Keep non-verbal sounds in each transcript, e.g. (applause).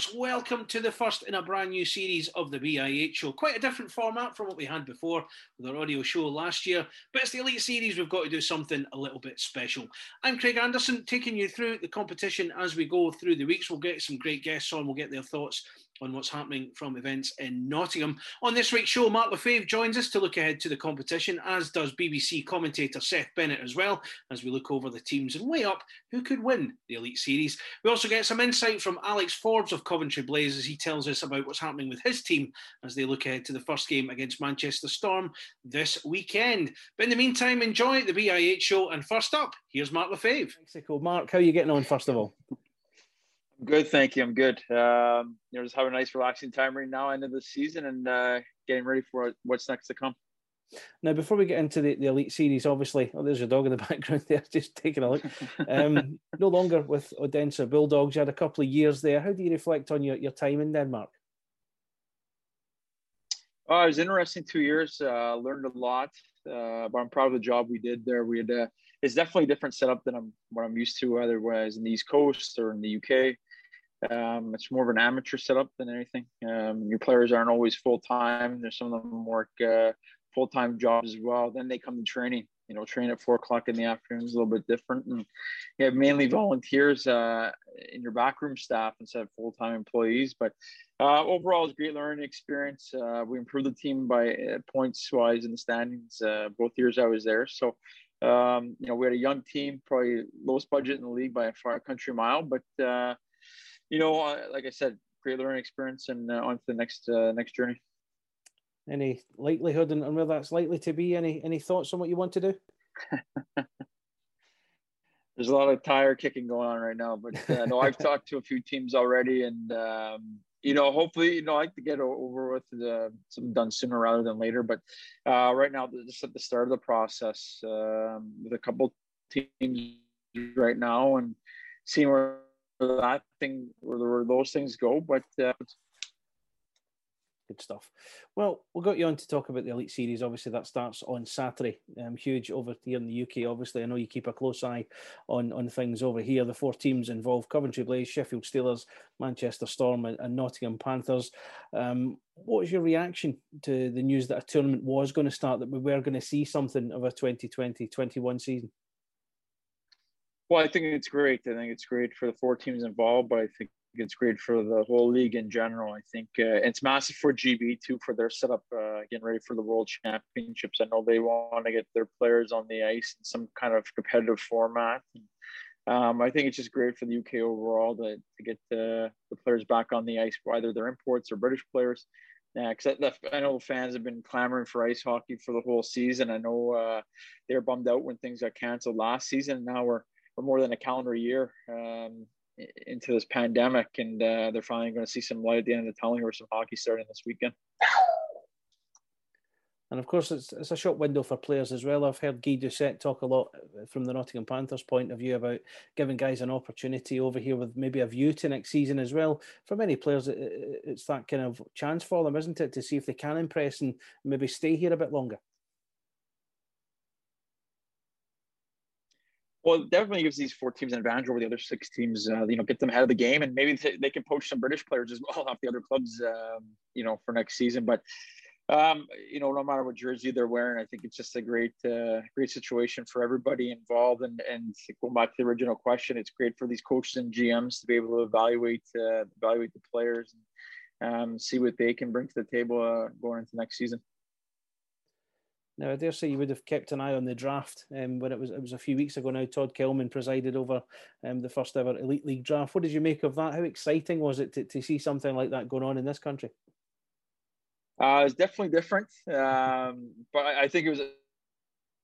Folks. Welcome to the first in a brand new series of the BIH show. Quite a different format from what we had before with our audio show last year, but it's the Elite Series. We've got to do something a little bit special. I'm Craig Anderson, taking you through the competition as we go through the weeks. We'll get some great guests on, we'll get their thoughts on what's happening from events in Nottingham. On this week's show, Mark Lefebvre joins us to look ahead to the competition, as does BBC commentator Seth Bennett as well, as we look over the teams and weigh up who could win the Elite Series. We also get some insight from Alex Forbes of Coventry Blaze as he tells us about what's happening with his team as they look ahead to the first game against Manchester Storm this weekend. But in the meantime, enjoy the BIH show. And first up, here's Mark Lefebvre. Mark, how are you getting on, first of all? Good, thank you. I'm good. Um, you know, just having a nice, relaxing time right now, end of the season, and uh, getting ready for what's next to come. Now, before we get into the, the Elite Series, obviously, oh, there's your dog in the (laughs) background there, just taking a look. Um, (laughs) no longer with Odense Bulldogs. You had a couple of years there. How do you reflect on your, your time in Denmark? Oh, it was interesting two years. Uh, learned a lot, uh, but I'm proud of the job we did there. We had uh, it's definitely a different setup than I'm what I'm used to, whether it was in the East Coast or in the UK. Um, it's more of an amateur setup than anything. Um, your players aren't always full time. There's some of them work uh, full time jobs as well. Then they come to training. You know, train at four o'clock in the afternoon is a little bit different, and you have mainly volunteers uh, in your backroom staff instead of full time employees. But uh, overall, it's a great learning experience. Uh, we improved the team by uh, points wise in the standings uh, both years I was there. So um, you know, we had a young team, probably lowest budget in the league by a far country mile, but you know, uh, like I said, great learning experience and uh, on to the next uh, next journey. Any likelihood and where that's likely to be? Any any thoughts on what you want to do? (laughs) There's a lot of tire kicking going on right now, but uh, no, I've talked to a few teams already, and um, you know, hopefully, you know, I like to get over with the something done sooner rather than later. But uh, right now, just at the start of the process, um, with a couple teams right now, and seeing where that thing, where those things go. But uh, Good stuff. Well, we'll get you on to talk about the Elite Series. Obviously, that starts on Saturday. Um, huge over here in the UK. Obviously, I know you keep a close eye on, on things over here. The four teams involved Coventry Blaze, Sheffield Steelers, Manchester Storm, and, and Nottingham Panthers. Um, what was your reaction to the news that a tournament was going to start, that we were going to see something of a 2020 21 season? Well, I think it's great. I think it's great for the four teams involved, but I think it's great for the whole league in general. I think uh, it's massive for GB too for their setup, uh, getting ready for the World Championships. I know they want to get their players on the ice in some kind of competitive format. Um, I think it's just great for the UK overall to, to get the, the players back on the ice, whether they're imports or British players. Because yeah, I know fans have been clamoring for ice hockey for the whole season. I know uh, they were bummed out when things got canceled last season. Now we're, we're more than a calendar year. Um, into this pandemic, and uh, they're finally going to see some light at the end of the tunnel or some hockey starting this weekend. And of course, it's, it's a short window for players as well. I've heard Guy Doucette talk a lot from the Nottingham Panthers' point of view about giving guys an opportunity over here with maybe a view to next season as well. For many players, it's that kind of chance for them, isn't it, to see if they can impress and maybe stay here a bit longer. Well, it definitely gives these four teams an advantage over the other six teams. Uh, you know, get them ahead of the game, and maybe they can poach some British players as (laughs) well off the other clubs. Um, you know, for next season. But um, you know, no matter what jersey they're wearing, I think it's just a great, uh, great situation for everybody involved. And and going back to the original question, it's great for these coaches and GMs to be able to evaluate uh, evaluate the players and um, see what they can bring to the table uh, going into next season. Now, I dare say you would have kept an eye on the draft um, when it was it was a few weeks ago now. Todd Kelman presided over um, the first ever Elite League draft. What did you make of that? How exciting was it to, to see something like that going on in this country? Uh, it's definitely different, um, but I, think it was it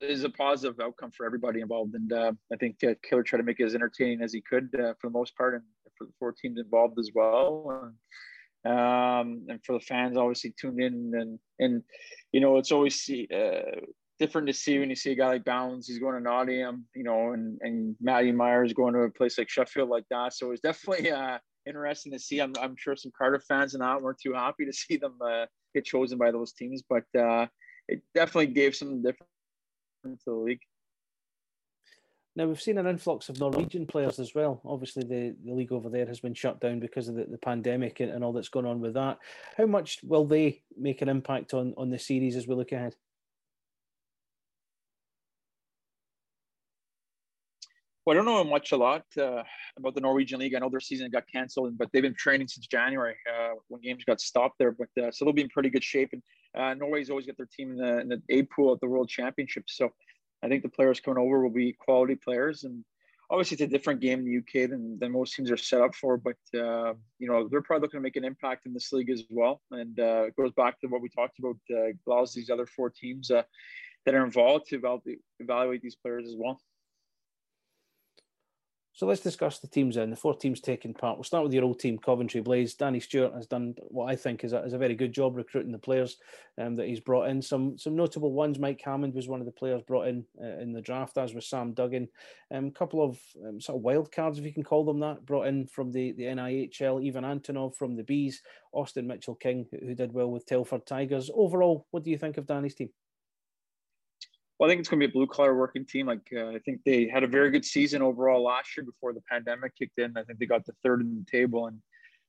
was a positive outcome for everybody involved, and uh, I think uh, Killer tried to make it as entertaining as he could uh, for the most part, and for the four teams involved as well. Um, and for the fans, obviously tuned in, and and you know it's always uh, different to see when you see a guy like Bowns, he's going to Nottingham, you know, and and Matty Myers going to a place like Sheffield like that. So it's definitely (laughs) uh, interesting to see. I'm, I'm sure some Cardiff fans and that weren't too happy to (laughs) see them uh, get chosen by those teams, but uh, it definitely gave some difference to the league. Now we've seen an influx of Norwegian players as well. Obviously, the, the league over there has been shut down because of the, the pandemic and, and all that's going on with that. How much will they make an impact on, on the series as we look ahead? Well, I don't know much a lot uh, about the Norwegian league. I know their season got canceled, but they've been training since January uh, when games got stopped there. But uh, so they'll be in pretty good shape. And uh, Norway's always got their team in the, in the A pool at the World Championships. So I think the players coming over will be quality players. And obviously, it's a different game in the UK than, than most teams are set up for. But uh, you know, they're probably looking to make an impact in this league as well. And uh, it goes back to what we talked about. Uh, allows these other four teams that are involved to evaluate, evaluate these players as well. So let's discuss the teams then, the four teams taking part. We'll start with your old team, Coventry Blaze. Danny Stewart has done what I think is a, is a very good job recruiting the players um, that he's brought in. Some some notable ones. Mike Hammond was one of the players brought in uh, in the draft, as was Sam Duggan. A um, couple of um, sort of wild cards, if you can call them that, brought in from the, the NIHL. Ivan Antonov from the Bees, Austin Mitchell King, who, who did well with Telford Tigers. Overall, what do you think of Danny's team? Well, I think it's going to be a blue collar working team. Like uh, I think they had a very good season overall last year before the pandemic kicked in. I think they got the third in the table, and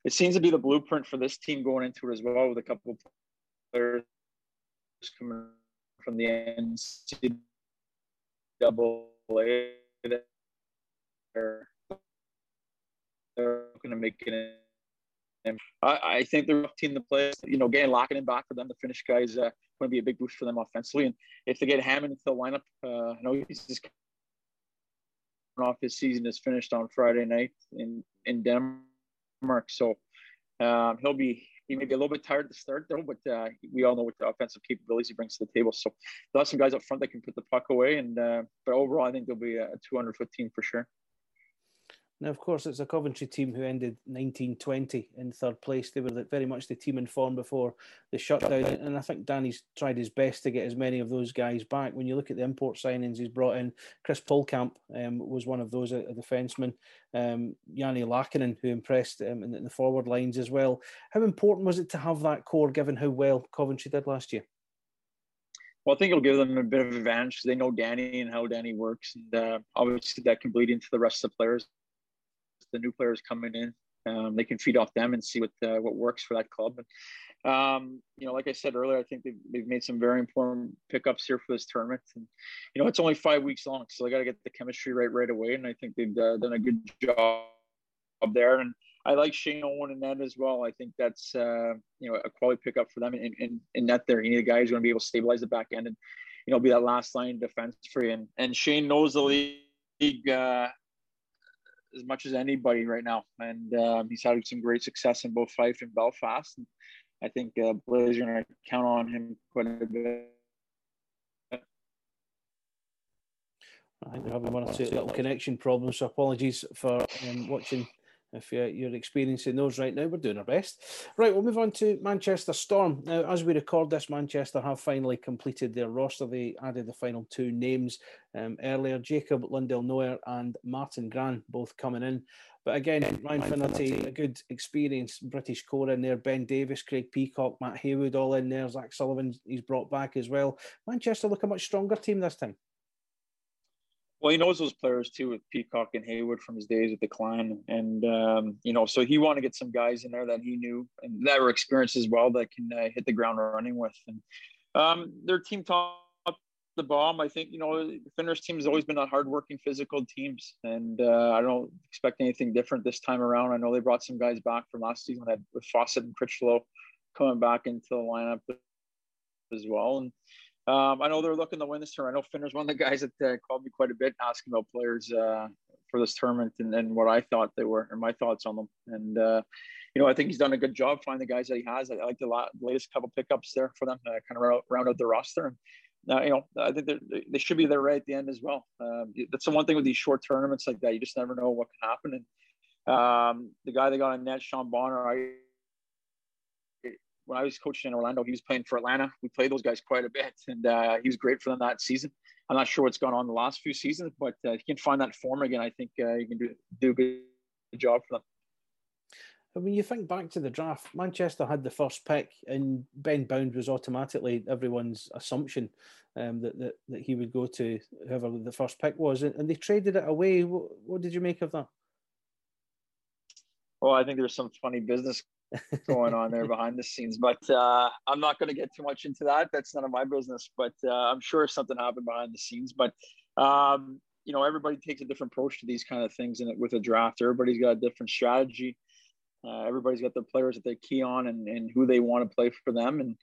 it seems to be the blueprint for this team going into it as well. With a couple of players coming from the NCAA, they're, they're going to make it. I, I think they're a team to play. You know, getting locking in back for them, the Finnish guys. Uh, going to be a big boost for them offensively. And if they get Hammond into the lineup, uh, I know he's just off his season is finished on Friday night in in Denmark, so um, he'll be he may be a little bit tired to start though, but uh, we all know what the offensive capabilities he brings to the table. So they'll have some guys up front that can put the puck away, and uh, but overall, I think they'll be a 200 foot team for sure. Now, of course, it's a Coventry team who ended 1920 in third place. They were very much the team in form before the shutdown, and I think Danny's tried his best to get as many of those guys back. When you look at the import signings he's brought in, Chris Polkamp um, was one of those, a, a defenseman. Um, Yanni Lakinen, who impressed um, in, in the forward lines as well. How important was it to have that core, given how well Coventry did last year? Well, I think it'll give them a bit of advantage. They know Danny and how Danny works, and uh, obviously that can bleed into the rest of the players the new players coming in. Um, they can feed off them and see what uh, what works for that club. And um, you know, like I said earlier, I think they've, they've made some very important pickups here for this tournament. And you know, it's only five weeks long, so they got to get the chemistry right right away. And I think they've uh, done a good job there. And I like Shane Owen in that as well. I think that's uh, you know a quality pickup for them in, in, in net there. You need a guy who's going to be able to stabilize the back end and you know be that last line defense for you. And and Shane knows the league uh, as much as anybody right now, and um, he's had some great success in both Fife and Belfast. And I think uh, Blaze are going to count on him quite a bit. I think we're having one or two little connection problems, so apologies for um, watching if you're, you're experiencing those right now, we're doing our best. Right, we'll move on to Manchester Storm. Now, as we record this, Manchester have finally completed their roster. They added the final two names um, earlier Jacob Lundell-Noyer and Martin Gran both coming in. But again, Ryan Finnerty, a good experienced British core in there. Ben Davis, Craig Peacock, Matt Haywood all in there. Zach Sullivan, he's brought back as well. Manchester look a much stronger team this time. Well, he knows those players too with Peacock and Haywood from his days at the Clan. And, um, you know, so he wanted to get some guys in there that he knew and that were experienced as well that can uh, hit the ground running with. And um, their team top the bomb. I think you know the Finner's team has always been a hardworking, physical teams, and uh, I don't expect anything different this time around. I know they brought some guys back from last season that with Fawcett and Critchlow coming back into the lineup as well. And um, I know they're looking to win this tournament. I know Finner's one of the guys that uh, called me quite a bit asking about players uh, for this tournament and, and what I thought they were and my thoughts on them. And uh, you know, I think he's done a good job finding the guys that he has. I, I like the latest couple pickups there for them to kind of round, round out the roster. And now, you know, I think they should be there right at the end as well. Um, that's the one thing with these short tournaments like that. You just never know what can happen. And um, the guy they got on net, Sean Bonner, I when I was coaching in Orlando, he was playing for Atlanta. We played those guys quite a bit, and uh, he was great for them that season. I'm not sure what's gone on the last few seasons, but uh, if you can find that form again, I think uh, you can do do a good job for them when you think back to the draft, Manchester had the first pick, and Ben Bound was automatically everyone's assumption um, that, that that he would go to whoever the first pick was, and, and they traded it away. What, what, did you make of that? Well, I think there's some funny business going on there behind the scenes, but uh, I'm not going to get too much into that. That's none of my business, but uh, I'm sure something happened behind the scenes. But um, you know, everybody takes a different approach to these kind of things, and with a draft, everybody's got a different strategy. Uh, everybody's got their players that they key on and, and who they want to play for them. And,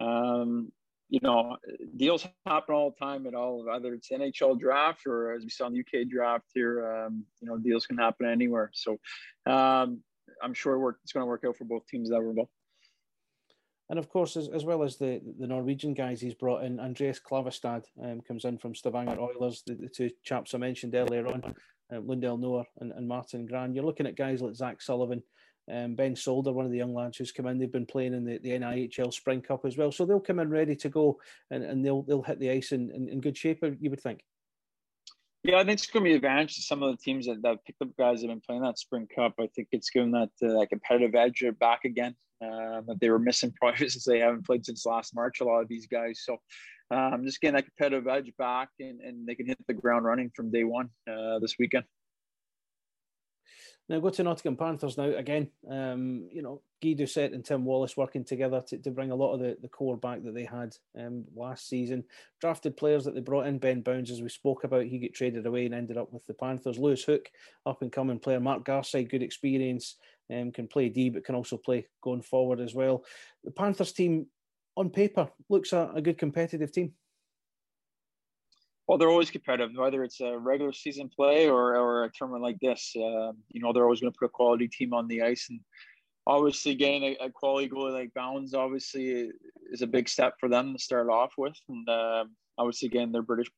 um, you know, deals happen all the time at all, whether it's NHL draft or as we saw in the UK draft here, um, you know, deals can happen anywhere. So um, I'm sure it's going to work out for both teams that were involved. And of course, as, as well as the, the Norwegian guys he's brought in, Andreas Klavestad um, comes in from Stavanger Oilers, the, the two chaps I mentioned earlier on, uh, Lundell-Noyer and, and Martin Gran. You're looking at guys like Zach Sullivan, um, ben Solder, one of the young lads who's come in, they've been playing in the, the NIHL Spring Cup as well. So they'll come in ready to go and, and they'll they'll hit the ice in, in, in good shape, you would think. Yeah, I think it's going to be an advantage to some of the teams that, that picked up guys that have been playing that Spring Cup. I think it's given that uh, that competitive edge back again uh, that they were missing (laughs) probably since they haven't played since last March. A lot of these guys, so um, just getting that competitive edge back, and, and they can hit the ground running from day one uh, this weekend. Now go to Nottingham Panthers now again. Um, you know, Guy Doucette and Tim Wallace working together to, to bring a lot of the, the core back that they had um, last season. Drafted players that they brought in, Ben Bowns, as we spoke about, he got traded away and ended up with the Panthers. Lewis Hook, up and coming player. Mark Garside, good experience, um, can play D, but can also play going forward as well. The Panthers team, on paper, looks a, a good competitive team. Well, they're always competitive, whether it's a regular season play or, or a tournament like this. Uh, you know, they're always going to put a quality team on the ice, and obviously getting a, a, quality goalie like Bowns obviously is a big step for them to start off with. And uh, obviously, again, their British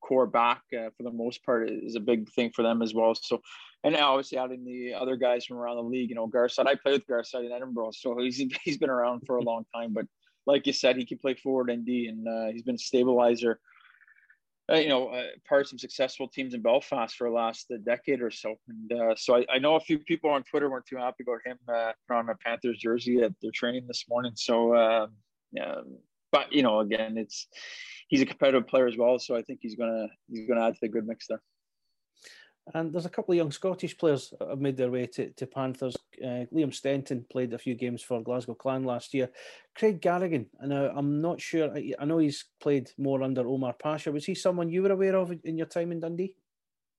core back uh, for the most part is a big thing for them as well. So, and obviously adding the other guys from around the league, you know, Garside. I played with Garside in Edinburgh, so he's (laughs) he's been around for a long time. But like you said, he can play forward and D, and uh, he's been a stabilizer uh, you know, uh, part of some successful teams in Belfast for the last uh, decade or so. And uh, so I, I, know a few people on Twitter weren't too happy about him uh, on a Panthers jersey at their training this morning. So, um, yeah, but you know, again, it's he's a competitive player as well. So I think he's gonna he's gonna add to the good mix there. And there's a couple of young Scottish players have made their way to, to Panthers. Uh, Liam Stenton played a few games for Glasgow Clan last year. Craig Garrigan, and uh, I'm not sure, I know he's played more under Omar Pasha. Was he someone you were aware of in your time in Dundee?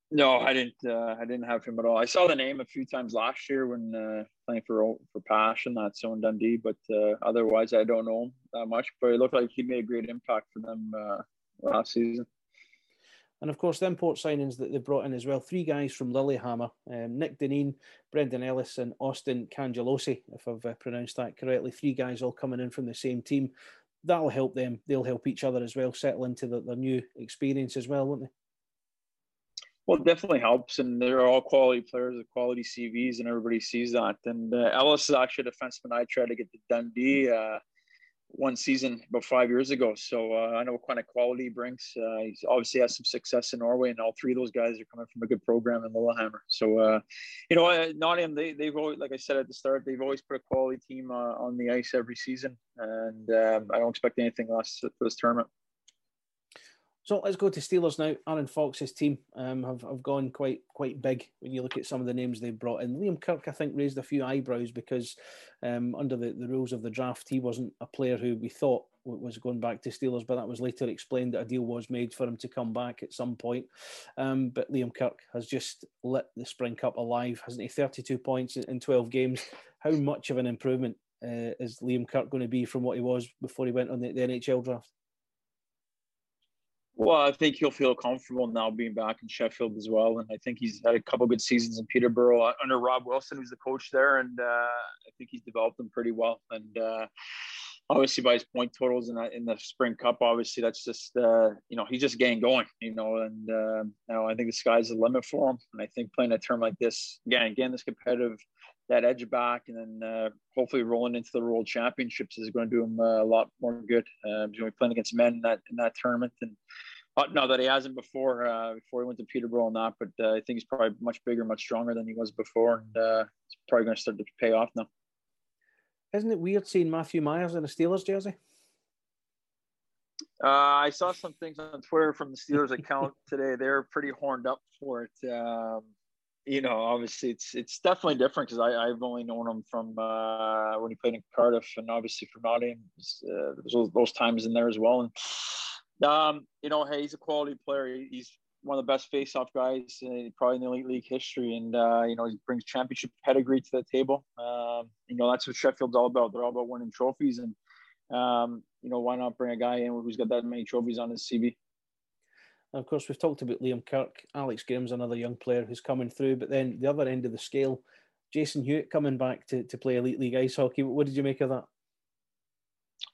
No, I didn't. Uh, I didn't have him at all. I saw the name a few times last year when uh, playing for for Pash and that so in Dundee, but uh, otherwise I don't know him that much. But it looked like he made a great impact for them uh, last season. And of course, the import signings that they brought in as well three guys from Lillehammer um, Nick Dineen, Brendan Ellis, and Austin Cangelosi, if I've uh, pronounced that correctly. Three guys all coming in from the same team. That'll help them. They'll help each other as well, settle into the, their new experience as well, won't they? Well, it definitely helps, and they're all quality players with quality CVs, and everybody sees that. And uh, Ellis is actually a defenseman I tried to get to Dundee uh, one season about five years ago, so uh, I know what kind of quality he brings. Uh, he's obviously has some success in Norway, and all three of those guys are coming from a good program in Lillehammer. So, uh, you know, uh, Nottingham, they, they've always, like I said at the start, they've always put a quality team on the ice every season, and um, I don't expect anything less for this tournament. So let's go to Steelers now. Aaron Fox's team um, have, have gone quite quite big when you look at some of the names they've brought in. Liam Kirk, I think, raised a few eyebrows because um, under the, the rules of the draft, he wasn't a player who we thought was going back to Steelers, but that was later explained that a deal was made for him to come back at some point. Um, but Liam Kirk has just lit the Spring Cup alive, hasn't he? 32 points in 12 games. How much of an improvement uh, is Liam Kirk going to be from what he was before he went on the, the NHL draft? Well, I think he'll feel comfortable now being back in Sheffield as well, and I think he's had a couple good seasons in Peterborough uh, under Rob Wilson, who's the coach there, and uh, I think he's developed them pretty well. And uh, obviously, by his point totals in that in the Spring Cup, obviously that's just uh, you know he's just getting going, you know, and uh, you know I think the sky's the limit for him. And I think playing a term like this again, again, this competitive that edge back, and then uh, hopefully rolling into the World Championships is going to do him uh, a lot more good. Uh, to be playing against men in that in that tournament, and not that he hasn't before uh, before he went to Peterborough and that, but uh, I think he's probably much bigger, much stronger than he was before, and uh, it's probably going to start to pay off now. Isn't it weird seeing Matthew Myers in a Steelers jersey? Uh, I saw some things on Twitter from the Steelers account (laughs) today. They're pretty horned up for it. Um, you know, obviously it's it's definitely different because I've only known him from uh, when he played in Cardiff and obviously from Nottingham. Uh, those, those times in there as well. And um, you know, hey, he's a quality player. He's one of the best face-off guys uh, probably in the elite league history, and uh, you know he brings championship pedigree to the table. Um, you know that's what Sheffield's all about. They're all about winning trophies, and um, you know why not bring a guy in who's got that many trophies on his CV? Of course, we've talked about Liam Kirk. Alex Graham's another young player who's coming through. But then the other end of the scale, Jason Hewitt coming back to, to play Elite League ice hockey. What did you make of that?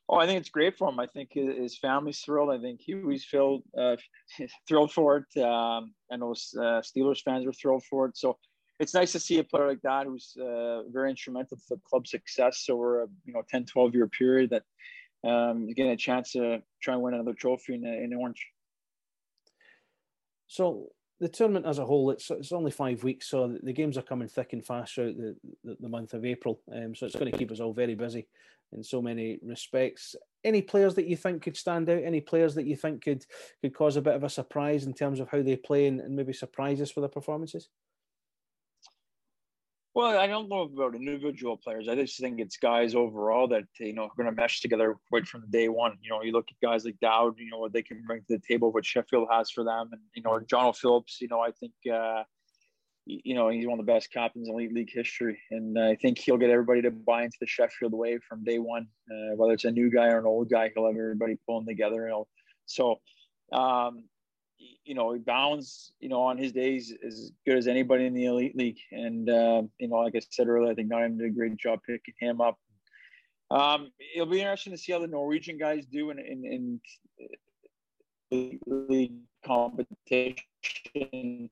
Oh, I think it's great for him. I think his family's thrilled. I think was filled, uh, (laughs) thrilled for it. Um, and those uh, Steelers fans were thrilled for it. So it's nice to see a player like that who's uh, very instrumental to the club's success over a you know 10, 12 year period that um, getting a chance to try and win another trophy in, in Orange. So the tournament as a whole, it's it's only five weeks, so the games are coming thick and fast throughout the, the, the month of April. Um, so it's going to keep us all very busy in so many respects. Any players that you think could stand out? Any players that you think could could cause a bit of a surprise in terms of how they play and, and maybe surprise us for their performances? Well, I don't know about individual players. I just think it's guys overall that you know are going to mesh together right from day one. You know, you look at guys like Dowd. You know what they can bring to the table, what Sheffield has for them, and you know John O'Phillips. You know, I think uh, you know he's one of the best captains in elite league history, and I think he'll get everybody to buy into the Sheffield way from day one. Uh, whether it's a new guy or an old guy, he'll have everybody pulling together. You know, so um, you know, Bowns, you know, on his days as good as anybody in the elite league. And, uh, you know, like I said earlier, I think Nottingham did a great job picking him up. Um, it'll be interesting to see how the Norwegian guys do in, in, in league competition.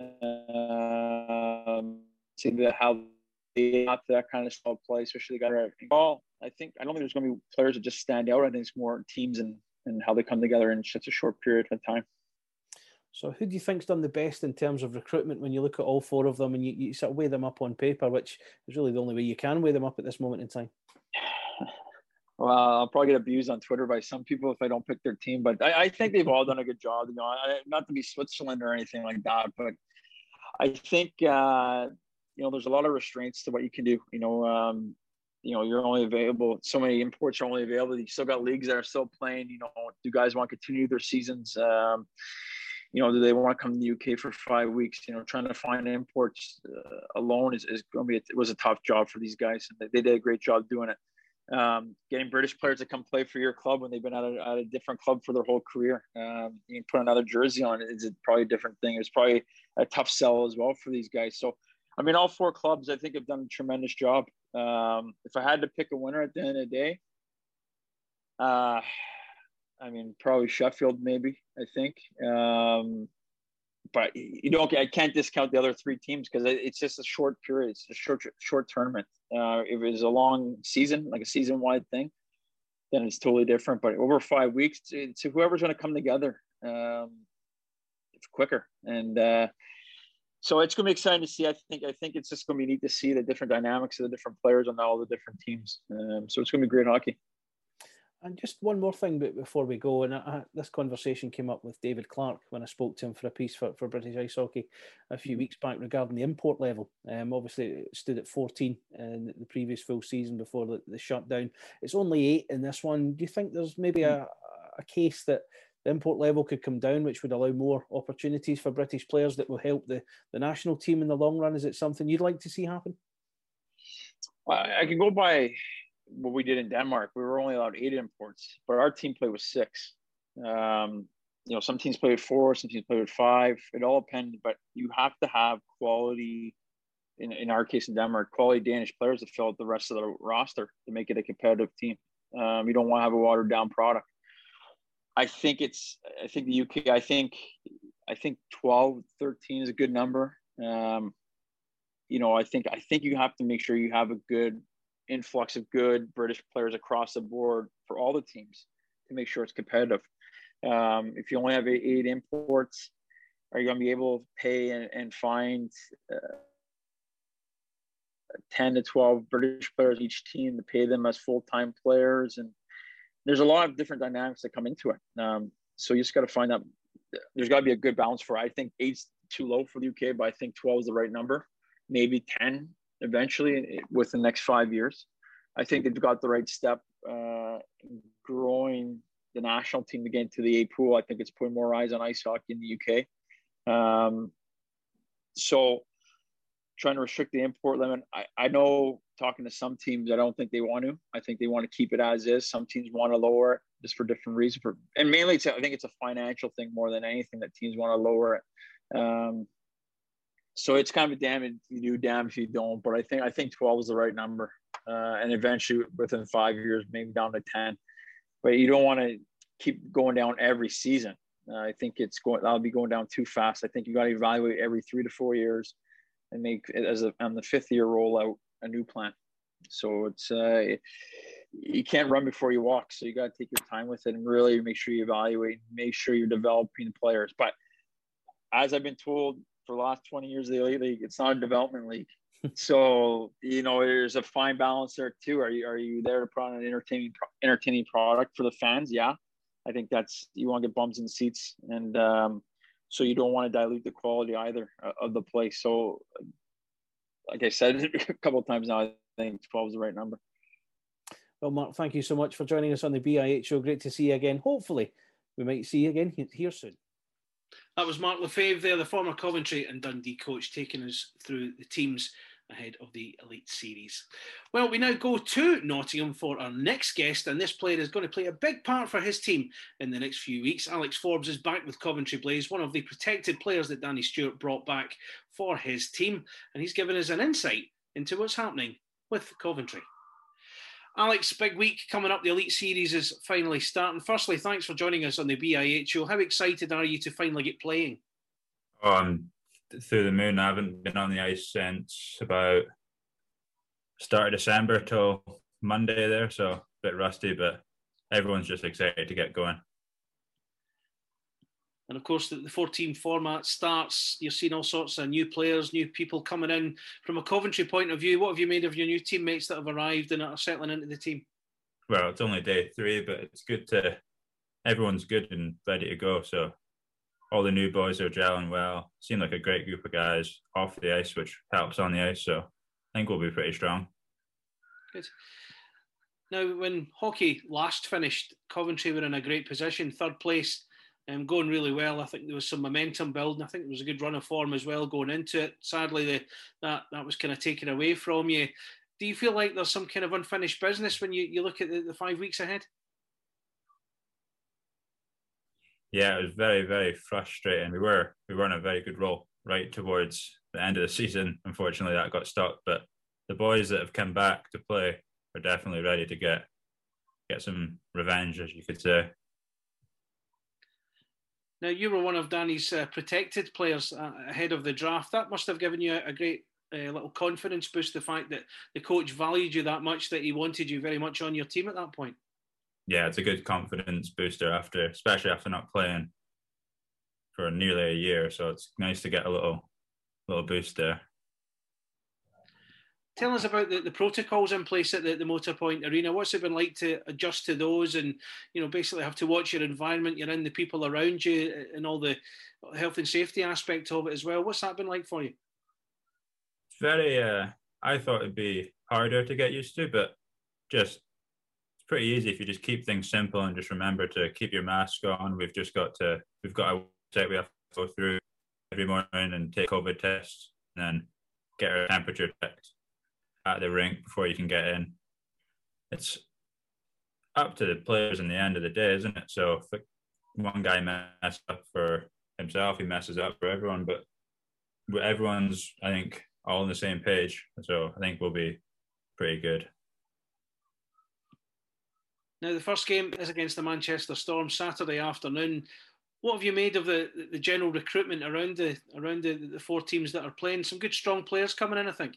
Um, see the, how they got that kind of style play, especially the guy. Well, I think I don't think there's going to be players that just stand out. I think it's more teams and and how they come together in such a short period of time. So, who do you think's done the best in terms of recruitment when you look at all four of them and you, you sort of weigh them up on paper, which is really the only way you can weigh them up at this moment in time? (sighs) Well, I'll probably get abused on Twitter by some people if I don't pick their team, but I, I think they've all done a good job. You know, I, not to be Switzerland or anything like that, but I think uh, you know there's a lot of restraints to what you can do. You know, um, you know you're only available so many imports are only available you still got leagues that are still playing you know do guys want to continue their seasons um, you know do they want to come to the uk for five weeks you know trying to find imports uh, alone is, is going to be a, it was a tough job for these guys and they, they did a great job doing it um, getting British players to come play for your club when they've been at a, at a different club for their whole career. Um, you put another jersey on it. It's probably a different thing. It's probably a tough sell as well for these guys. So, I mean, all four clubs I think have done a tremendous job. Um, if I had to pick a winner at the end of the day, uh, I mean, probably Sheffield, maybe, I think. Um, but you okay, I can't discount the other three teams because it's just a short period. It's a short short tournament. Uh, if it was a long season, like a season wide thing, then it's totally different. But over five weeks, it's whoever's going to come together. Um, it's quicker, and uh, so it's going to be exciting to see. I think I think it's just going to be neat to see the different dynamics of the different players on all the different teams. Um, so it's going to be great hockey. And just one more thing before we go, and I, this conversation came up with David Clark when I spoke to him for a piece for, for British Ice Hockey a few weeks back regarding the import level. Um, obviously, it stood at 14 in the previous full season before the, the shutdown. It's only eight in this one. Do you think there's maybe a, a case that the import level could come down, which would allow more opportunities for British players that will help the, the national team in the long run? Is it something you'd like to see happen? I can go by what we did in Denmark, we were only allowed eight imports, but our team played with six. Um, you know, some teams played with four, some teams played with five. It all depends, but you have to have quality. In, in our case in Denmark, quality Danish players to fill out the rest of the roster to make it a competitive team. Um, you don't want to have a watered down product. I think it's. I think the UK. I think. I think 12, 13 is a good number. Um, you know, I think. I think you have to make sure you have a good influx of good British players across the board for all the teams to make sure it's competitive. Um, if you only have eight, eight, imports, are you going to be able to pay and, and find uh, 10 to 12 British players each team to pay them as full time players? And there's a lot of different dynamics that come into it. Um, so you just got to find out. There's got to be a good balance for. I think eight's too low for the UK, but I think 12 is the right number. Maybe 10 eventually within the next five years. I think they've got the right step uh, growing the national team to the A pool. I think it's putting more eyes on ice hockey in the UK. Um, so trying to restrict the import limit. I, I know talking to some teams, I don't think they want to. I think they want to keep it as is. Some teams want to lower it just for different reasons. For and mainly, I think it's a financial thing more than anything that teams want to lower it. Um, so it's kind of a damn if you do, damn if you don't. But I think I think 12 is the right number, uh, and eventually within five years, maybe down to 10. But you don't want to keep going down every season. Uh, I think it's going that'll be going down too fast. I think you got to evaluate every three to four years, and make as a, on the fifth year roll out a new plan. So it's uh, you can't run before you walk. So you got to take your time with it and really make sure you evaluate, make sure you're developing the players. But as I've been told for the last 20 years of the elite league it's not a development league (laughs) so you know there's a fine balance there too are you are you there to put on an entertaining entertaining product for the fans yeah i think that's you want to get bums in seats and um, so you don't want to dilute the quality either uh, of the play so like i said (laughs) a couple of times now i think 12 is the right number. Well mark thank you so much for joining us on the bih show great to see you again. Hopefully we might see you again here soon. That was Mark Lefebvre there, the former Coventry and Dundee coach, taking us through the teams ahead of the Elite Series. Well, we now go to Nottingham for our next guest, and this player is going to play a big part for his team in the next few weeks. Alex Forbes is back with Coventry Blaze, one of the protected players that Danny Stewart brought back for his team, and he's given us an insight into what's happening with Coventry. Alex, big week coming up. The Elite Series is finally starting. Firstly, thanks for joining us on the BIH. How excited are you to finally get playing? Oh, I'm through the moon. I haven't been on the ice since about start of December till Monday there, so a bit rusty, but everyone's just excited to get going. And of course, the, the 14 format starts. You're seeing all sorts of new players, new people coming in. From a Coventry point of view, what have you made of your new teammates that have arrived and are settling into the team? Well, it's only day three, but it's good to. Everyone's good and ready to go. So all the new boys are gelling well. Seem like a great group of guys off the ice, which helps on the ice. So I think we'll be pretty strong. Good. Now, when hockey last finished, Coventry were in a great position, third place um, going really well. I think there was some momentum building. I think there was a good run of form as well going into it. Sadly, the, that that was kind of taken away from you. Do you feel like there's some kind of unfinished business when you, you look at the, the five weeks ahead? Yeah, it was very very frustrating. We were we were on a very good roll right towards the end of the season. Unfortunately, that got stopped. But the boys that have come back to play are definitely ready to get get some revenge, as you could say. Now, you were one of Danny's uh, protected players uh, ahead of the draft. That must have given you a, a great uh, little confidence boost. The fact that the coach valued you that much that he wanted you very much on your team at that point. Yeah, it's a good confidence booster after, especially after not playing for nearly a year. So it's nice to get a little, little boost there. Tell us about the, the protocols in place at the, the Motorpoint Arena. What's it been like to adjust to those and, you know, basically have to watch your environment, you're in, the people around you, and all the health and safety aspect of it as well? What's that been like for you? It's very, uh, I thought it'd be harder to get used to, but just pretty easy if you just keep things simple and just remember to keep your mask on. We've just got to, we've got a website we have to go through every morning and take COVID tests and then get our temperature checked at the rink before you can get in. It's up to the players in the end of the day, isn't it? So if one guy messes up for himself, he messes up for everyone. But everyone's, I think, all on the same page. So I think we'll be pretty good. Now the first game is against the Manchester Storm Saturday afternoon. What have you made of the, the general recruitment around the around the, the four teams that are playing? Some good strong players coming in, I think.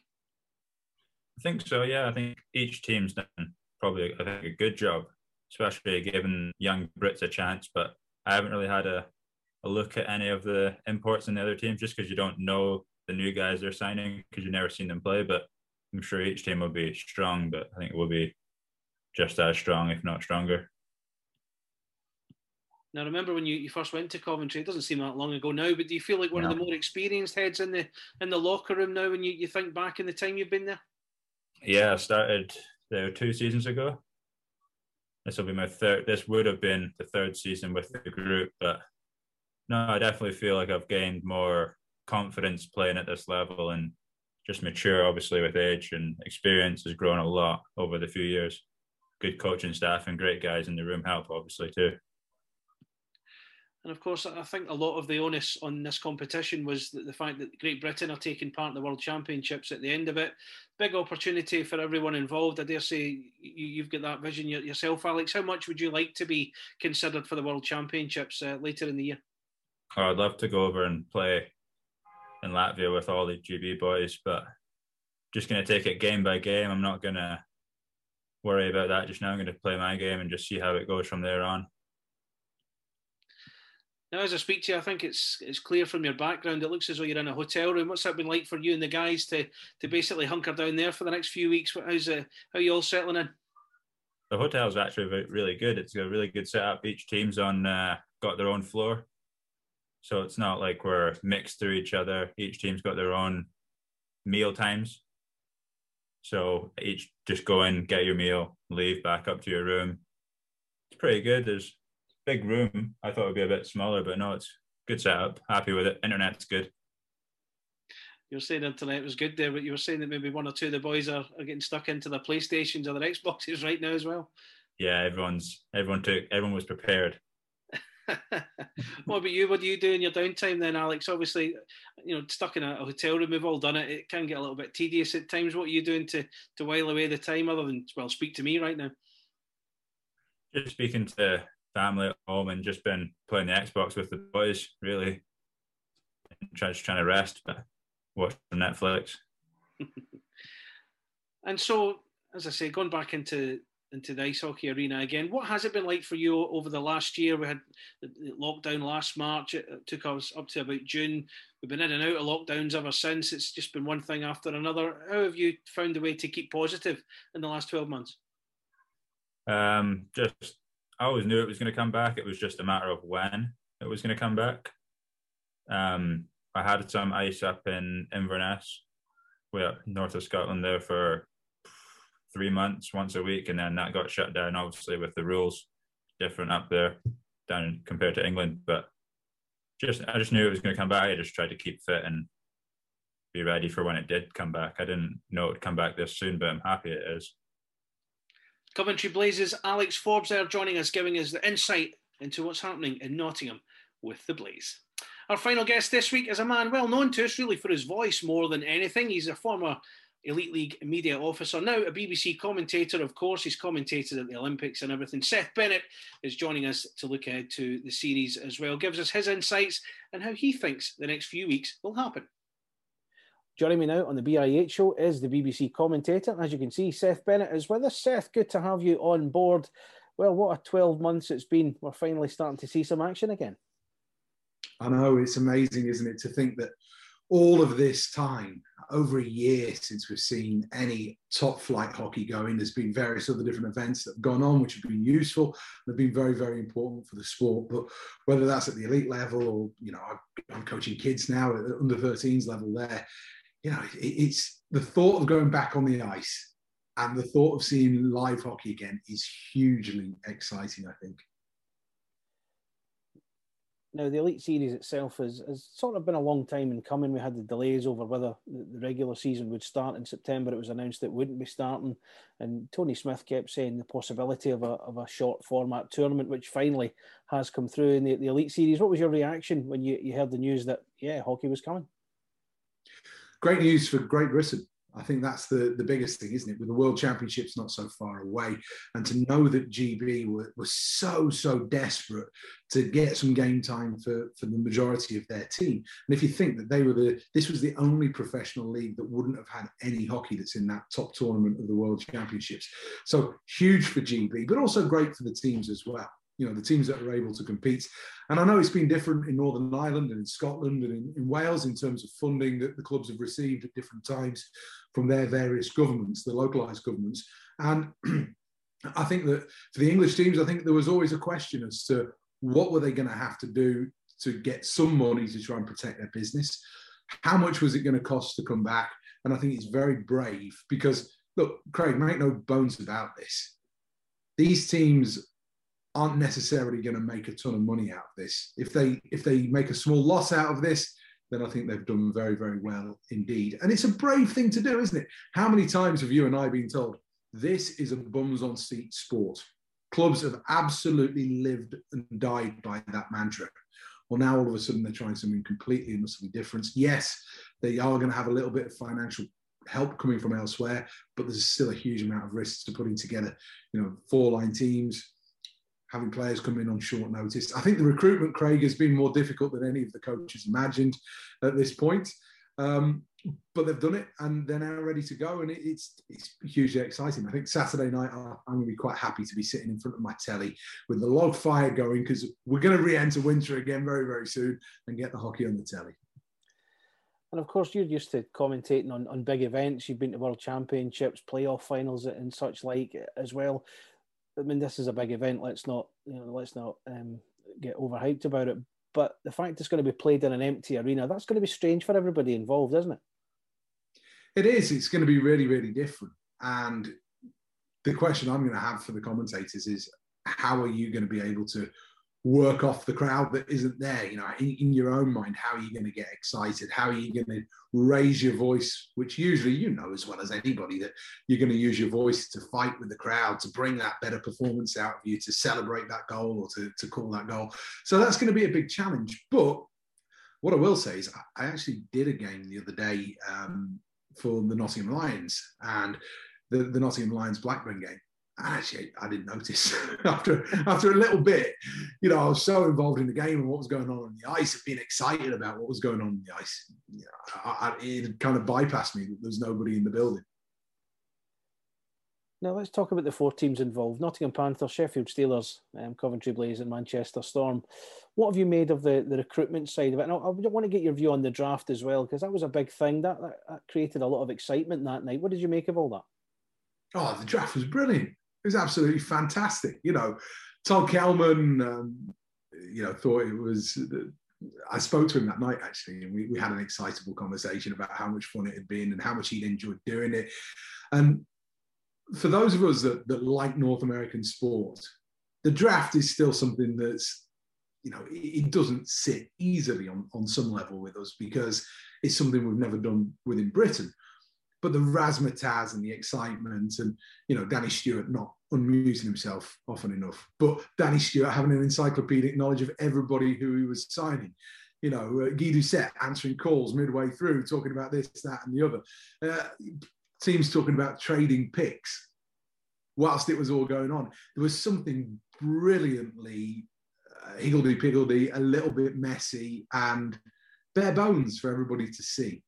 I think so. Yeah, I think each team's done probably I think a good job, especially giving young Brits a chance. But I haven't really had a, a look at any of the imports in the other teams just because you don't know the new guys they're signing because you've never seen them play. But I'm sure each team will be strong, but I think it will be just as strong, if not stronger. Now, remember when you, you first went to Coventry? It doesn't seem that long ago now, but do you feel like one no. of the more experienced heads in the in the locker room now when you, you think back in the time you've been there? Yeah, I started there two seasons ago. This will be my third. This would have been the third season with the group, but no, I definitely feel like I've gained more confidence playing at this level and just mature, obviously, with age and experience has grown a lot over the few years. Good coaching staff and great guys in the room help, obviously, too. And of course, I think a lot of the onus on this competition was the fact that Great Britain are taking part in the World Championships at the end of it. Big opportunity for everyone involved. I dare say you, have got that vision yourself, Alex. How much would you like to be considered for the World Championships uh, later in the year? Oh, I'd love to go over and play in Latvia with all the GB boys, but just going to take it game by game. I'm not going to worry about that just now. I'm going to play my game and just see how it goes from there on. Now, as I speak to you, I think it's it's clear from your background. It looks as though you're in a hotel room. What's that been like for you and the guys to to basically hunker down there for the next few weeks? How's uh, how are you all settling in? The hotel's actually really good. It's a really good setup. Each team's on uh, got their own floor, so it's not like we're mixed through each other. Each team's got their own meal times. So each just go in, get your meal, leave back up to your room. It's pretty good. There's big room. I thought it would be a bit smaller, but no, it's good setup. Happy with it. Internet's good. You were saying internet was good there, but you were saying that maybe one or two of the boys are, are getting stuck into their PlayStations or their Xboxes right now as well. Yeah, everyone's everyone took everyone was prepared. What about you? What do you do in your downtime then, Alex? Obviously, you know, stuck in a, hotel room, we've all done it. It can get a little bit tedious at times. What are you doing to to while away the time other than well, speak to me right now? Just speaking to family at home and just been playing the Xbox with the boys, really. Just trying to rest, but watch Netflix. (laughs) and so, as I say, going back into into the ice hockey arena again, what has it been like for you over the last year? We had the lockdown last March. It took us up to about June. We've been in and out of lockdowns ever since. It's just been one thing after another. How have you found a way to keep positive in the last twelve months? Um, just I always knew it was going to come back. It was just a matter of when it was going to come back. Um, I had some ice up in Inverness, we're north of Scotland there for three months, once a week, and then that got shut down. Obviously, with the rules different up there down compared to England, but just I just knew it was going to come back. I just tried to keep fit and be ready for when it did come back. I didn't know it would come back this soon, but I'm happy it is. Coventry Blazes Alex Forbes there joining us, giving us the insight into what's happening in Nottingham with the Blaze. Our final guest this week is a man well known to us really for his voice more than anything. He's a former Elite League media officer, now a BBC commentator, of course. He's commentated at the Olympics and everything. Seth Bennett is joining us to look ahead to the series as well, gives us his insights and how he thinks the next few weeks will happen. Joining me now on the BIH show is the BBC commentator. As you can see, Seth Bennett is with us. Seth, good to have you on board. Well, what a 12 months it's been. We're finally starting to see some action again. I know, it's amazing, isn't it, to think that all of this time, over a year since we've seen any top flight hockey going, there's been various other different events that have gone on, which have been useful. They've been very, very important for the sport. But whether that's at the elite level or, you know, I'm coaching kids now at under 13s level there, you know, it's the thought of going back on the ice and the thought of seeing live hockey again is hugely exciting, I think. Now, the Elite Series itself has, has sort of been a long time in coming. We had the delays over whether the regular season would start in September. It was announced it wouldn't be starting. And Tony Smith kept saying the possibility of a, of a short format tournament, which finally has come through in the, the Elite Series. What was your reaction when you, you heard the news that, yeah, hockey was coming? Great news for Great Britain. I think that's the, the biggest thing, isn't it? With the World Championships not so far away, and to know that GB were, were so, so desperate to get some game time for, for the majority of their team. And if you think that they were the, this was the only professional league that wouldn't have had any hockey that's in that top tournament of the World Championships. So huge for GB, but also great for the teams as well you know the teams that are able to compete. And I know it's been different in Northern Ireland and in Scotland and in, in, Wales in terms of funding that the clubs have received at different times from their various governments, the localised governments. And (clears throat) I think that for the English teams, I think there was always a question as to what were they going to have to do to get some money to try and protect their business. How much was it going to cost to come back? And I think it's very brave because look, Craig, make no bones about this. These teams aren't necessarily going to make a ton of money out of this. If they if they make a small loss out of this, then I think they've done very very well indeed. And it's a brave thing to do, isn't it? How many times have you and I been told this is a bums on seat sport? Clubs have absolutely lived and died by that mantra. Well, now all of a sudden they're trying something completely and utterly different. Yes, they are going to have a little bit of financial help coming from elsewhere, but there's still a huge amount of risks to putting together, you know, four line teams, having players come in on short notice. I think the recruitment, Craig, has been more difficult than any of the coaches imagined at this point. Um, but they've done it and they're now ready to go, and it, it's it's hugely exciting. I think Saturday night I'm going to be quite happy to be sitting in front of my telly with the log fire going because we're going to re-enter winter again very very soon and get the hockey on the telly. And of course, you're used to commentating on, on big events. You've been to World Championships, playoff finals, and such like as well. I mean, this is a big event. Let's not, you know, let's not um, get overhyped about it. But the fact it's going to be played in an empty arena, that's going to be strange for everybody involved, isn't it? It is. It's going to be really, really different. And the question I'm going to have for the commentators is, how are you going to be able to work off the crowd that isn't there you know in, in, your own mind how are you going to get excited? How are you going to raise your voice? Which usually you know as well as anybody that you're going to use your voice to fight with the crowd to bring that better performance out of you to celebrate that goal or to, to call that goal. So that's going to be a big challenge. But what i will say is i actually did a game the other day um, for the nottingham lions and the, the nottingham lions blackburn game actually I didn't notice (laughs) after after a little bit. You know, I was so involved in the game and what was going on on the ice, and being excited about what was going on on the ice. You know, I, I, it kind of bypassed me. That there's nobody in the building. Now let's talk about the four teams involved: Nottingham Panthers, Sheffield Steelers, um, Coventry Blaze, and Manchester Storm. What have you made of the, the recruitment side of it? And I, I want to get your view on the draft as well, because that was a big thing. That, that, that created a lot of excitement that night. What did you make of all that? Oh, the draft was brilliant was absolutely fantastic. You know, Todd Kelman, um, you know, thought it was. I spoke to him that night actually, and we, we had an excitable conversation about how much fun it had been and how much he'd enjoyed doing it. And for those of us that, that like North American sport, the draft is still something that's, you know, it, it doesn't sit easily on, on some level with us because it's something we've never done within Britain but the razzmatazz and the excitement and you know Danny Stewart not unmuting himself often enough, but Danny Stewart having an encyclopedic knowledge of everybody who he was signing. You know, uh, Guy Doucet answering calls midway through, talking about this, that, and the other. Uh, teams talking about trading picks whilst it was all going on. There was something brilliantly uh, higgledy-piggledy, a little bit messy, and bare bones for everybody to see.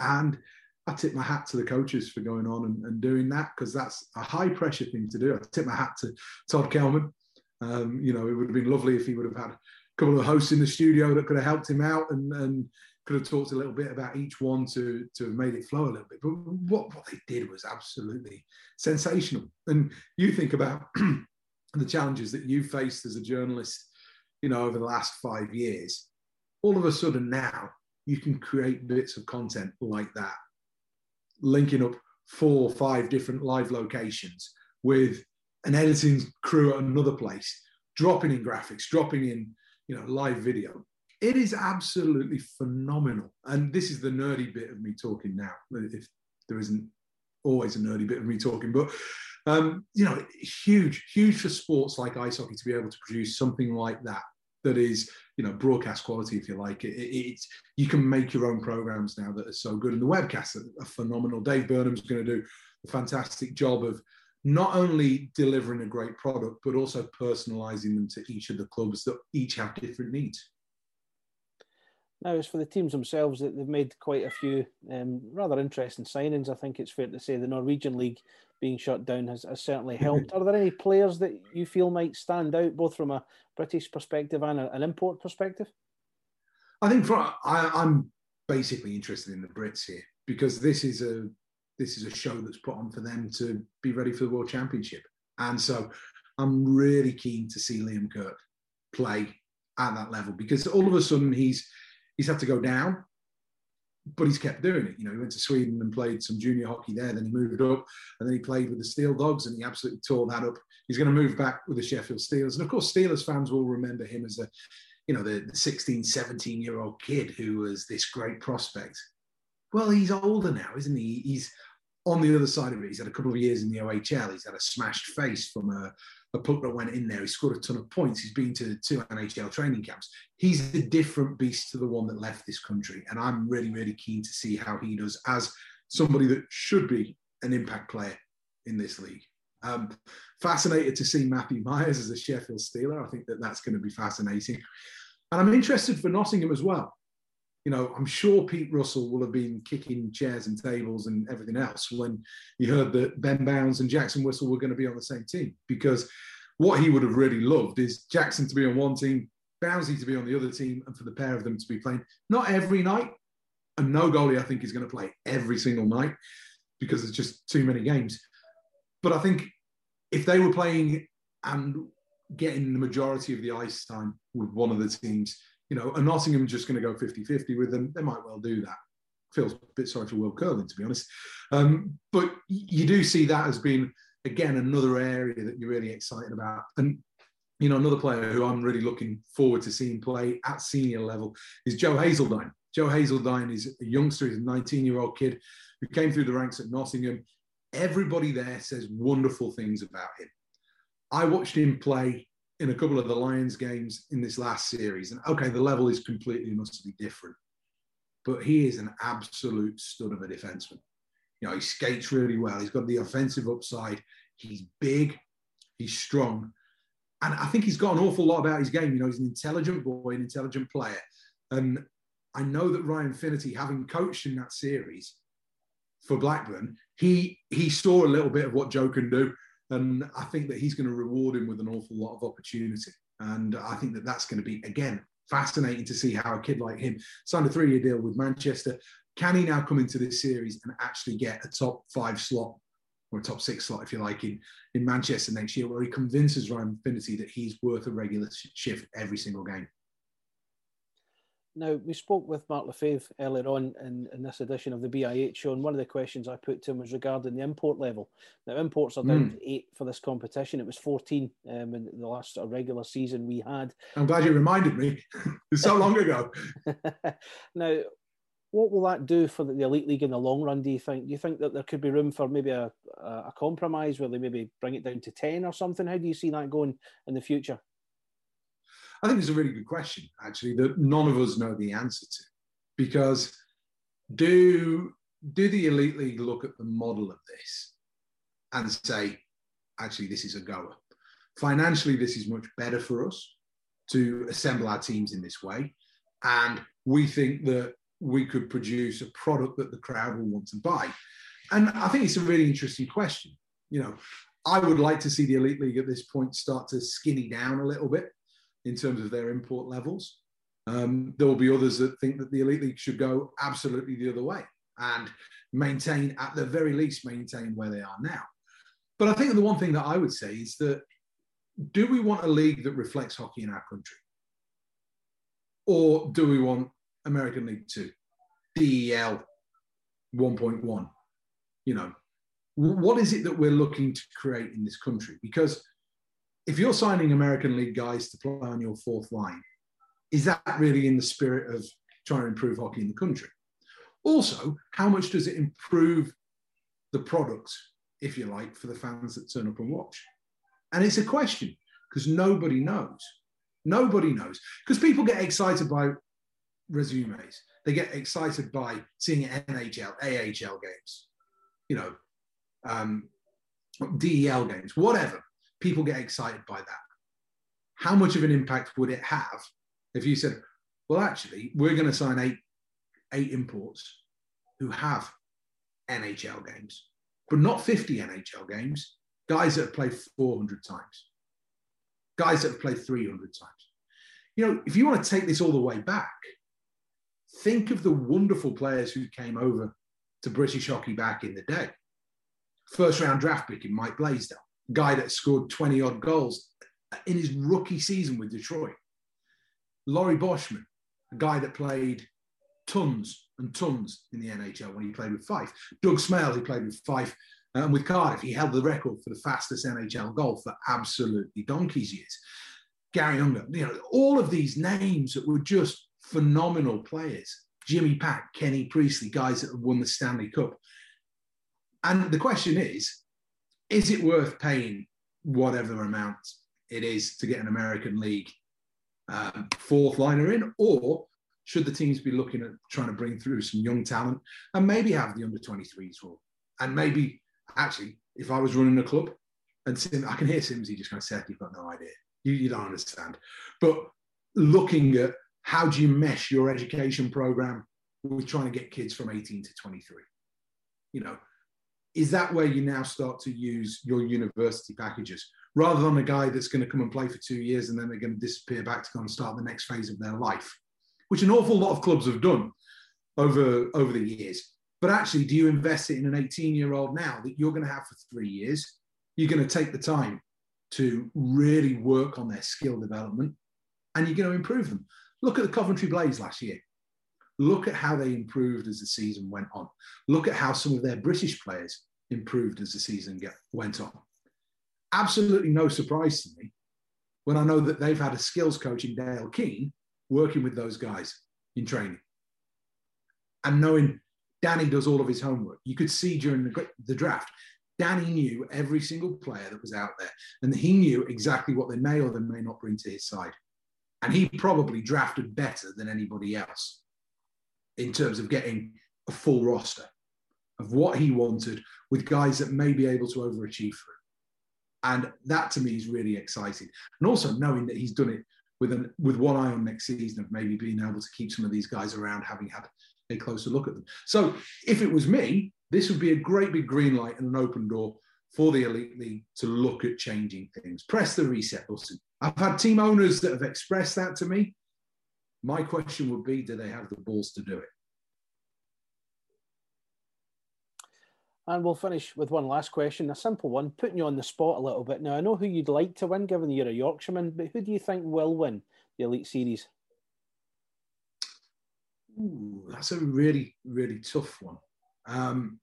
And I tip my hat to the coaches for going on and, and doing that because that's a high pressure thing to do. I tip my hat to Todd Kelman. Um, you know, it would have been lovely if he would have had a couple of hosts in the studio that could have helped him out and, and could have talked a little bit about each one to, to have made it flow a little bit. But what, what they did was absolutely sensational. And you think about (clears throat) the challenges that you faced as a journalist, you know, over the last five years. All of a sudden now you can create bits of content like that linking up four five different live locations with an editing crew at another place, dropping in graphics, dropping in you know live video. It is absolutely phenomenal. And this is the nerdy bit of me talking now. If there isn't always a nerdy bit of me talking, but um, you know, huge, huge for sports like ice hockey to be able to produce something like that that is you know broadcast quality if you like. It, it, you can make your own programs now that are so good. And the webcasts are, are phenomenal. Dave burnham's going to do a fantastic job of not only delivering a great product but also personalizing them to each of the clubs that each have different needs now, as for the teams themselves, they've made quite a few um, rather interesting signings. I think it's fair to say the Norwegian League being shut down has, has certainly helped. Are there any players that you feel might stand out, both from a British perspective and a, an import perspective? I think for, I, I'm basically interested in the Brits here because this is a this is a show that's put on for them to be ready for the World Championship, and so I'm really keen to see Liam Kirk play at that level because all of a sudden he's he's had to go down but he's kept doing it. You know, he went to Sweden and played some junior hockey there. Then he moved up, and then he played with the Steel Dogs, and he absolutely tore that up. He's going to move back with the Sheffield Steelers, and of course, Steelers fans will remember him as a, you know, the, the 16, 17 year old kid who was this great prospect. Well, he's older now, isn't he? He's on the other side of it. He's had a couple of years in the OHL. He's had a smashed face from a a puck that went in there. He scored a ton of points. He's been to two NHL training camps. He's a different beast to the one that left this country. And I'm really, really keen to see how he does as somebody that should be an impact player in this league. Um, fascinated to see Matthew Myers as a Sheffield Steeler. I think that that's going to be fascinating. And I'm interested for Nottingham as well. You know, I'm sure Pete Russell will have been kicking chairs and tables and everything else when he heard that Ben Bowns and Jackson Whistle were going to be on the same team because what he would have really loved is Jackson to be on one team, Bowsy to be on the other team, and for the pair of them to be playing not every night. And no goalie, I think, is going to play every single night because there's just too many games. But I think if they were playing and getting the majority of the ice time with one of the teams, you know, and Nottingham just going to go 50 50 with them, they might well do that. Feels a bit sorry for Will Curling, to be honest. Um, but you do see that as being again, another area that you're really excited about. And you know, another player who I'm really looking forward to seeing play at senior level is Joe Hazeldine. Joe Hazeldine is a youngster, he's a 19 year old kid who came through the ranks at Nottingham. Everybody there says wonderful things about him. I watched him play in a couple of the Lions games in this last series, and okay, the level is completely must be different, but he is an absolute stud of a defenseman. You know, he skates really well. He's got the offensive upside. He's big. He's strong. And I think he's got an awful lot about his game. You know, he's an intelligent boy, an intelligent player. And I know that Ryan Finnerty, having coached in that series for Blackburn, he he saw a little bit of what Joe can do. And I think that he's going to reward him with an awful lot of opportunity. And I think that that's going to be, again, fascinating to see how a kid like him signed a three year deal with Manchester. Can he now come into this series and actually get a top five slot or a top six slot, if you like, in, in Manchester next year, where he convinces Ryan Finnerty that he's worth a regular shift every single game? Now, we spoke with Mark Lefebvre earlier on in, in, this edition of the BIH show, and one of the questions I put to him was regarding the import level. Now, imports are down mm. to eight for this competition. It was 14 um, in the last sort of regular season we had. I'm glad you reminded me. (laughs) it's so long (laughs) ago. now, what will that do for the elite league in the long run? Do you think? Do you think that there could be room for maybe a, a compromise where they maybe bring it down to ten or something? How do you see that going in the future? I think it's a really good question, actually, that none of us know the answer to, because do do the Elite League look at the model of this and say, actually, this is a goer? Financially, this is much better for us to assemble our teams in this way. And we think that we could produce a product that the crowd will want to buy. And I think it's a really interesting question. You know, I would like to see the Elite League at this point start to skinny down a little bit in terms of their import levels. Um, there will be others that think that the Elite League should go absolutely the other way and maintain, at the very least, maintain where they are now. But I think the one thing that I would say is that do we want a league that reflects hockey in our country? Or do we want American League Two, DEL 1.1? You know, what is it that we're looking to create in this country? Because if you're signing American League guys to play on your fourth line, is that really in the spirit of trying to improve hockey in the country? Also, how much does it improve the product, if you like, for the fans that turn up and watch? And it's a question because nobody knows. Nobody knows. Because people get excited by resumes. They get excited by seeing NHL, AHL games, you know, um, DEL games, whatever. People get excited by that. How much of an impact would it have if you said, well, actually, we're going to sign eight, eight imports who have NHL games, but not 50 NHL games, guys that have played 400 times, guys that have played 300 times. You know, if you want to take this all the way back, think of the wonderful players who came over to British hockey back in the day. First round draft pick in Mike Blaisdell, guy that scored 20 odd goals in his rookie season with Detroit. Laurie Boschman, a guy that played tons and tons in the NHL when he played with Fife. Doug Smail, he played with Fife and um, with Cardiff. He held the record for the fastest NHL goal for absolutely donkey's years. Garry Unger, you know, all of these names that were just phenomenal players. Jimmy Paek, Kenny Priestlay, guys that have won the Stanley Cup. And the question is, is it worth paying whatever amount it is to get an American League um, fourth liner in, or should the teams be looking at trying to bring through some young talent and maybe have the under 23s role? And maybe actually, if I was running a club and Sim, I can hear Simsy just kind of say, You've got no idea. You, you don't understand. But looking at how do you mesh your education program with trying to get kids from 18 to 23? You know, is that where you now start to use your university packages rather than a guy that's going to come and play for two years and then they're going to disappear back to go and start the next phase of their life, which an awful lot of clubs have done over, over the years. But actually, do you invest it in an 18 year old now that you're going to have for three years? You're going to take the time to really work on their skill development and you're going to improve them. Look at the Coventry Blaze last year. Look at how they improved as the season went on. Look at how some of their British players improved as the season get, went on. Absolutely no surprise to me when I know that they've had a skills coach in Dale Keane working with those guys in training. And knowing Danny does all of his homework. You could see during the, the draft, Danny knew every single player that was out there, and he knew exactly what they may or they may not bring to his side. And he probably drafted better than anybody else in terms of getting a full roster of what he wanted with guys that may be able to overachieve for him. And that to me is really exciting. And also knowing that he's done it with an with one eye on next season of maybe being able to keep some of these guys around, having had a closer look at them. So if it was me, this would be a great big green light and an open door for the elite league to look at changing things. Press the reset button. I've had team owners that have expressed that to me. My question would be, do they have the balls to do it? And we'll finish with one last question, a simple one, putting you on the spot a little bit. Now, I know who you'd like to win, given you're a Yorkshireman, but who do you think will win the Elite Series? Ooh, that's a really, really tough one. Um,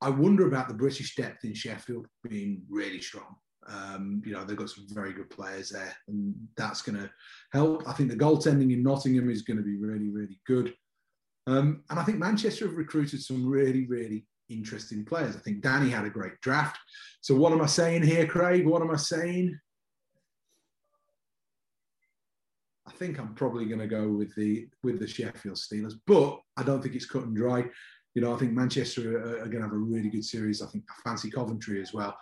I wonder about the British depth in Sheffield being really strong. Um, you know, they've got some very good players there, and that's going to help. I think the goaltending in Nottingham is going to be really, really good. Um, and I think Manchester have recruited some really, really interesting players. I think Danny had a great draft. So, what am I saying here, Craig? What am I saying? I think I'm probably going to go with the with the Sheffield Steelers, but I don't think it's cut and dry. You know, I think Manchester are, are going to have a really good series. I think I fancy Coventry as well.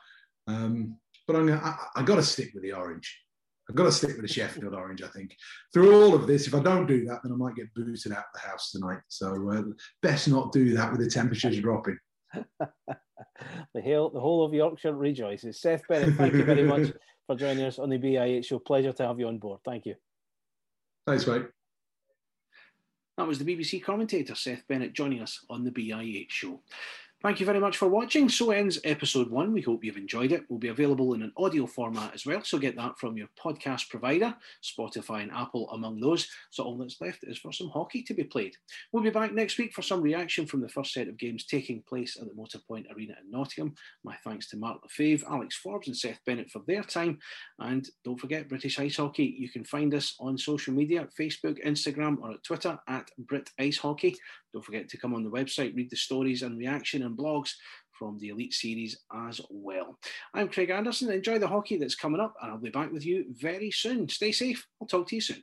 Um, but I'm gonna, I, I got to stick with the orange. I've got to stick with the Sheffield Orange, I think. Through all of this, if I don't do that, then I might get booted out of the house tonight. So uh, best not do that with the temperatures dropping. (laughs) the whole, the whole of Yorkshire rejoices. Seth Bennett, thank you very much (laughs) for joining us on the BIH show. Pleasure to have you on board. Thank you. Thanks, mate. That was the BBC commentator Seth Bennett joining us on the BIH show. Thank you very much for watching. So ends episode one. We hope you've enjoyed it. We'll be available in an audio format as well, so get that from your podcast provider, Spotify and Apple among those. So all that's left is for some hockey to be played. We'll be back next week for some reaction from the first set of games taking place at the Motorpoint Arena in Nottingham. My thanks to Mark Lefebvre, Alex Forbes, and Seth Bennett for their time. And don't forget British Ice Hockey. You can find us on social media, Facebook, Instagram, or at Twitter at Brit Ice Hockey. Don't forget to come on the website, read the stories and reaction and blogs from the Elite Series as well. I'm Craig Anderson. Enjoy the hockey that's coming up, and I'll be back with you very soon. Stay safe. I'll talk to you soon.